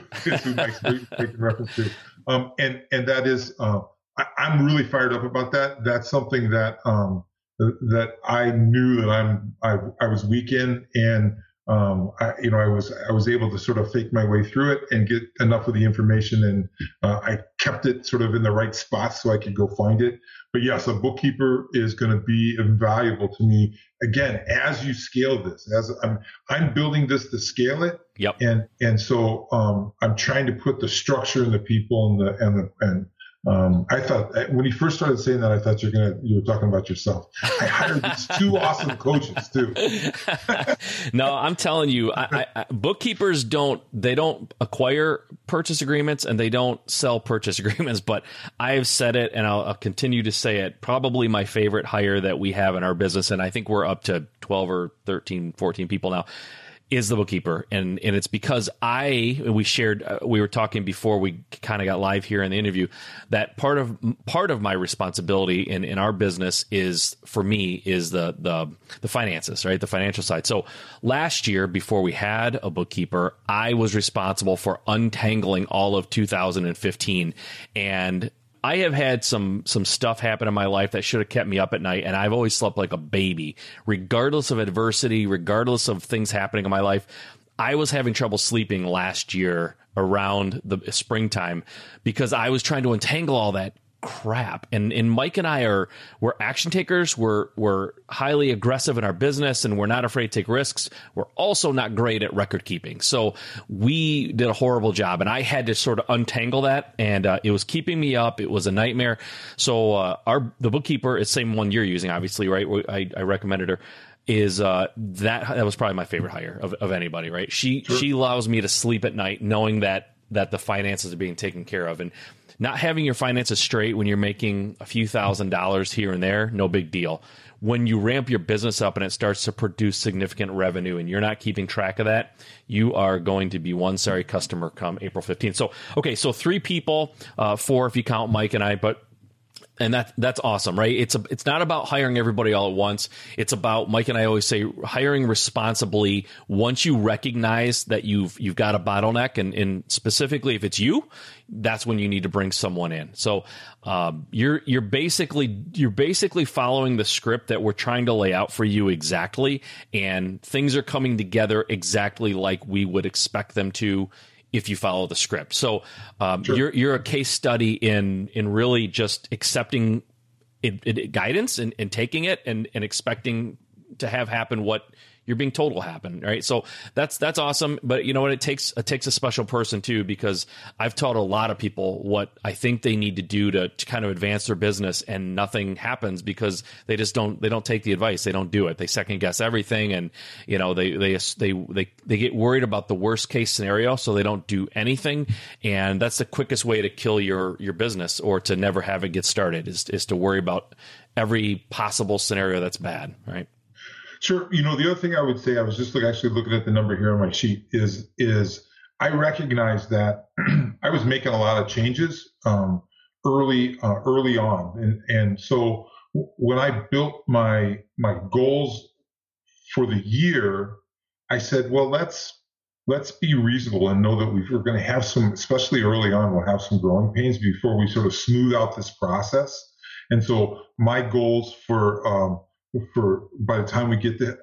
makes making reference to, um, and and that is uh, I, am really fired up about that. That's something that um, that I knew that I'm I, I was weak in, and um, I, you know, I was I was able to sort of fake my way through it and get enough of the information, and uh, I kept it sort of in the right spot so I could go find it. But yes, a bookkeeper is going to be invaluable to me. Again, as you scale this, as I'm I'm building this to scale it. Yep. And and so um, I'm trying to put the structure and the people and the and the and um, I thought when he first started saying that, I thought you're gonna you were talking about yourself. I hired these <laughs> two awesome coaches too. <laughs> no, I'm telling you, I, I, bookkeepers don't they don't acquire purchase agreements and they don't sell purchase <laughs> agreements. But I have said it, and I'll, I'll continue to say it. Probably my favorite hire that we have in our business, and I think we're up to 12 or 13, 14 people now is the bookkeeper, and and it's because I we shared uh, we were talking before we kind of got live here in the interview that part of part of my responsibility in in our business is for me is the the the finances right? The financial side. So last year before we had a bookkeeper, I was responsible for untangling all of 2015 and I have had some some stuff happen in my life that should have kept me up at night, and I've always slept like a baby, regardless of adversity, regardless of things happening in my life. I was having trouble sleeping last year around the springtime because I was trying to untangle all that crap. And and Mike and I are we're action takers. We're we're highly aggressive in our business, and we're not afraid to take risks. We're also not great at record keeping. So we did a horrible job, and I had to sort of untangle that, and uh, it was keeping me up. It was a nightmare. So uh, our the bookkeeper is same one you're using, obviously, right? I, I recommended her is uh, that that was probably my favorite hire of, of anybody, right? She sure. she allows me to sleep at night knowing that that the finances are being taken care of and not having your finances straight when you're making a few thousand dollars here and there, no big deal. When you ramp your business up and it starts to produce significant revenue and you're not keeping track of that, you are going to be one sorry customer come April 15th. So, okay, so three people, uh, four if you count Mike and I, but and that that's awesome, right? It's a, it's not about hiring everybody all at once. It's about Mike and I always say hiring responsibly. Once you recognize that you've you've got a bottleneck, and, and specifically if it's you, that's when you need to bring someone in. So um, you're you're basically you're basically following the script that we're trying to lay out for you exactly, and things are coming together exactly like we would expect them to if you follow the script. So um, sure. you're you're a case study in in really just accepting it, it, guidance and, and taking it and, and expecting to have happen what you're being told will happen, right? So that's that's awesome. But you know what? It takes it takes a special person too because I've taught a lot of people what I think they need to do to, to kind of advance their business, and nothing happens because they just don't they don't take the advice. They don't do it. They second guess everything, and you know they they they they they get worried about the worst case scenario, so they don't do anything. And that's the quickest way to kill your your business or to never have it get started is is to worry about every possible scenario that's bad, right? Sure. You know, the other thing I would say, I was just look, actually looking at the number here on my sheet, is is I recognize that <clears throat> I was making a lot of changes um, early uh, early on, and and so when I built my my goals for the year, I said, well, let's let's be reasonable and know that we're going to have some, especially early on, we'll have some growing pains before we sort of smooth out this process. And so my goals for um, for by the time we get the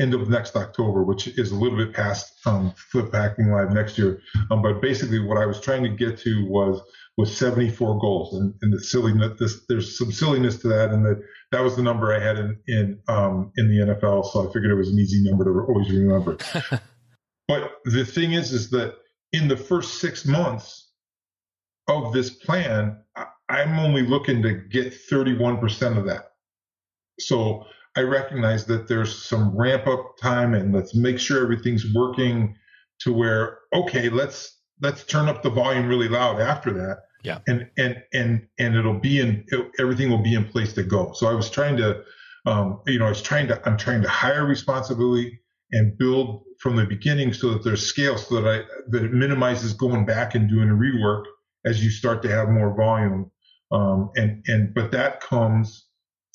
end of next October, which is a little bit past um, Flip Hacking Live next year, um, but basically what I was trying to get to was was 74 goals, and, and the silliness this, there's some silliness to that, and that that was the number I had in in um, in the NFL, so I figured it was an easy number to always remember. <laughs> But the thing is, is that in the first six months of this plan, I'm only looking to get 31% of that. So I recognize that there's some ramp up time and let's make sure everything's working to where, okay, let's, let's turn up the volume really loud after that. Yeah. And, and, and, and it'll be in, it, everything will be in place to go. So I was trying to, um, you know, I was trying to, I'm trying to hire responsibility and build from the beginning so that there's scale so that I that it minimizes going back and doing a rework as you start to have more volume. Um, and and but that comes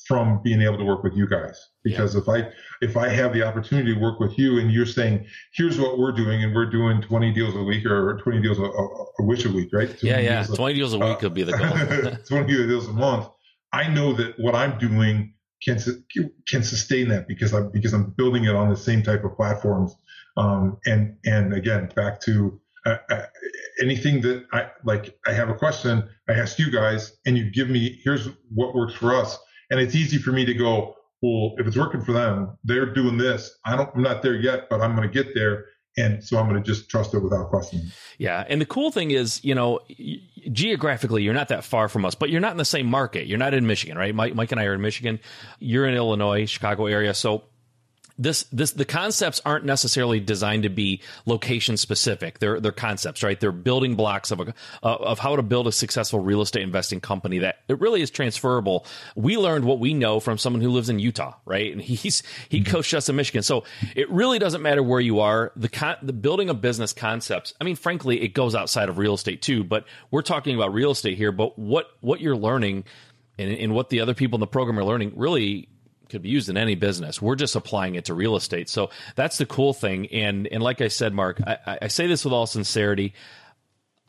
from being able to work with you guys. Because yeah. if I if I have the opportunity to work with you and you're saying here's what we're doing and we're doing 20 deals a week or 20 deals a, a, a wish a week right? Yeah yeah. deals 20 a, deals a week uh, would be the goal. <laughs> 20 deals a month. I know that what I'm doing can can sustain that because I'm because I'm building it on the same type of platforms. Um, and and again, back to uh, uh, anything that I like, I have a question, I ask you guys, and you give me here's what works for us, and it's easy for me to go. Well, if it's working for them, they're doing this. I don't, I'm not there yet, but I'm going to get there. And so I'm going to just trust it without question. Yeah. And the cool thing is, you know, geographically, you're not that far from us, but you're not in the same market. You're not in Michigan, right? Mike, Mike and I are in Michigan. You're in Illinois, Chicago area. So this this the concepts aren't necessarily designed to be location specific. They're they're concepts, right? They're building blocks of a uh, of how to build a successful real estate investing company that it really is transferable. We learned what we know from someone who lives in Utah, right? And <laughs> he's he mm-hmm. coached us in Michigan, so it really doesn't matter where you are. The con- the building a business concepts. I mean, frankly, it goes outside of real estate too, but we're talking about real estate here. But what what you're learning and, and what the other people in the program are learning really could be used in any business. We're just applying it to real estate. So that's the cool thing. And and like I said, Mark, I, I say this with all sincerity.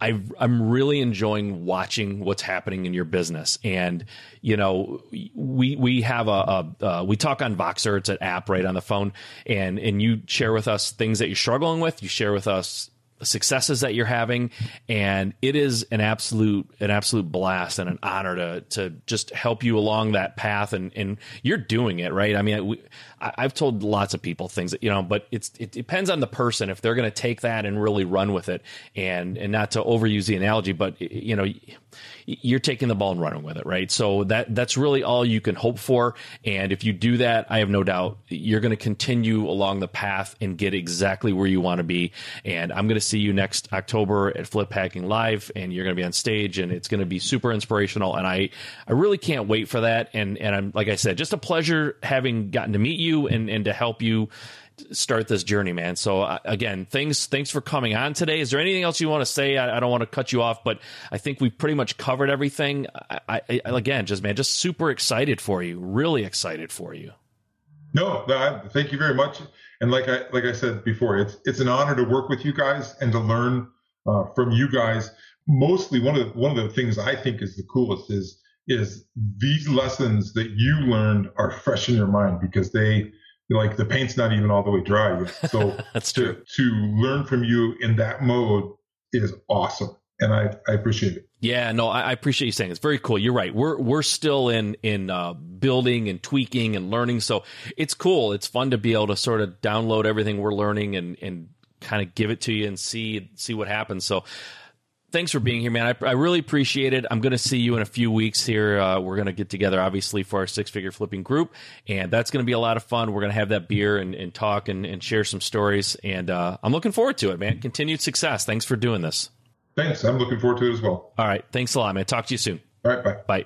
I, am really enjoying watching what's happening in your business, and you know, we we have a, a uh, we talk on Voxer. It's an app right on the phone, and and you share with us things that you're struggling with. You share with us successes that you're having and it is an absolute an absolute blast and an honor to to just help you along that path and and you're doing it right? I mean we, I, have told lots of people things that you know but it's it depends on the person if they're going to take that and really run with it and and not to overuse the analogy but you know you're taking the ball and running with it, right? So that that's really all you can hope for. And if you do that, I have no doubt you're going to continue along the path and get exactly where you want to be. And I'm going to see you next October at Flip Hacking Live, and you're going to be on stage, and it's going to be super inspirational. And I I really can't wait for that. And and I'm like I said, just a pleasure having gotten to meet you and and to help you start this journey, man. So uh, again, thanks thanks for coming on today. Is there anything else you want to say? I, I, don't want to cut you off, but I think we've pretty much covered everything. I, I, again, just man, just super excited for you. Really excited for you. No, no thank you very much. And like I like I said before, it's it's an honor to work with you guys and to learn uh, from you guys. Mostly, one of the, one of the things I think is the coolest is is these lessons that you learned are fresh in your mind because they like the paint's not even all the way dry yet. <laughs> So that's to, true. To learn from you in that mode is awesome. And I, I appreciate it. Yeah, no, I, I appreciate you saying it's very cool. You're right. We're we're still in in uh, building and tweaking and learning, so it's cool. It's fun to be able to sort of download everything we're learning and and kind of give it to you and see see what happens. So thanks for being here, man. I, I really appreciate it. I'm going to see you in a few weeks here. Uh, we're going to get together, obviously, for our six figure flipping group, and that's going to be a lot of fun. We're going to have that beer and, and talk and, and, share some stories, and uh, I'm looking forward to it, man. Continued success. Thanks for doing this. Thanks. I'm looking forward to it as well. All right. Thanks a lot, man. Talk to you soon. All right. Bye. Bye.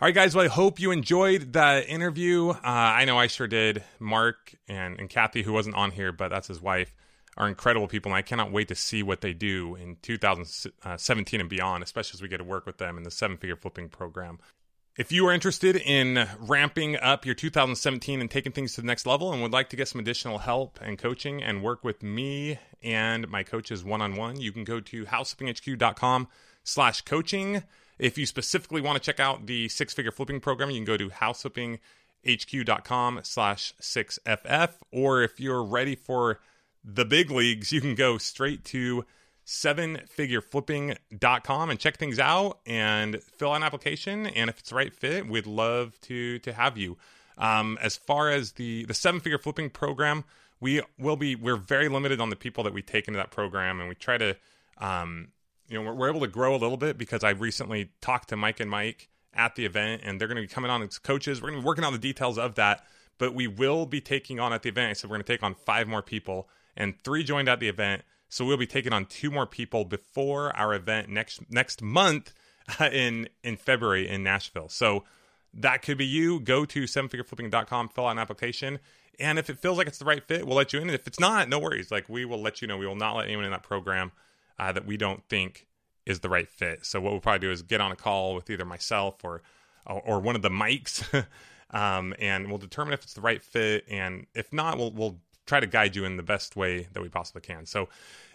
All right, guys. Well, I hope you enjoyed the interview. Uh, I know I sure did. Mark and, and Kathy, who wasn't on here, but that's his wife, are incredible people, and I cannot wait to see what they do in 2017 and beyond, especially as we get to work with them in the seven figure flipping program. If you are interested in ramping up your 2017 and taking things to the next level and would like to get some additional help and coaching and work with me and my coaches one on one, you can go to houseflippinghq.com slash coaching. If you specifically want to check out the six figure flipping program, you can go to houseflippinghq.com slash 6FF. Or if you're ready for the big leagues, you can go straight to sevenfigureflipping.com and check things out and fill out an application. And if it's the right fit, we'd love to to have you. Um, as far as the the seven figure flipping program, we will be we're very limited on the people that we take into that program, and we try to um, you know we're, we're able to grow a little bit because I recently talked to Mike and Mike at the event, and they're going to be coming on as coaches. We're going to be working on the details of that, but we will be taking on at the event. So we're going to take on five more people, and three joined at the event. So we'll be taking on two more people before our event next next month <laughs> in in February in Nashville. So that could be you. Go to sevenfigureflipping.com, fill out an application, and if it feels like it's the right fit, we'll let you in. And if it's not, no worries. Like we will let you know. We will not let anyone in that program uh, that we don't think is the right fit. So what we'll probably do is get on a call with either myself or or one of the Mikes, <laughs> um, and we'll determine if it's the right fit. And if not, we'll we'll try to guide you in the best way that we possibly can. So,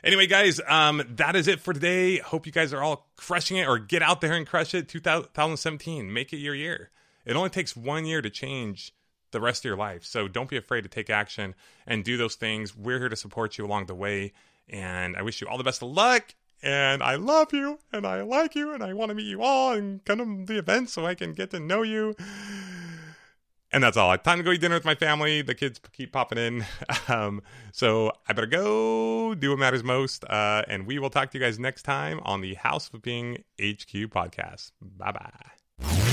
anyway, guys, um, that is it for today. Hope you guys are all crushing it or get out there and crush it. 2017, make it your year. It only takes one year to change the rest of your life. So don't be afraid to take action and do those things. We're here to support you along the way. And I wish you all the best of luck. And I love you and I like you and I want to meet you all and come to the event so I can get to know you. And that's all. I time to go eat dinner with my family. The kids keep popping in. <laughs> Um, so I better go do what matters most. Uh, and we will talk to you guys next time on the House Flipping HQ podcast. Bye bye.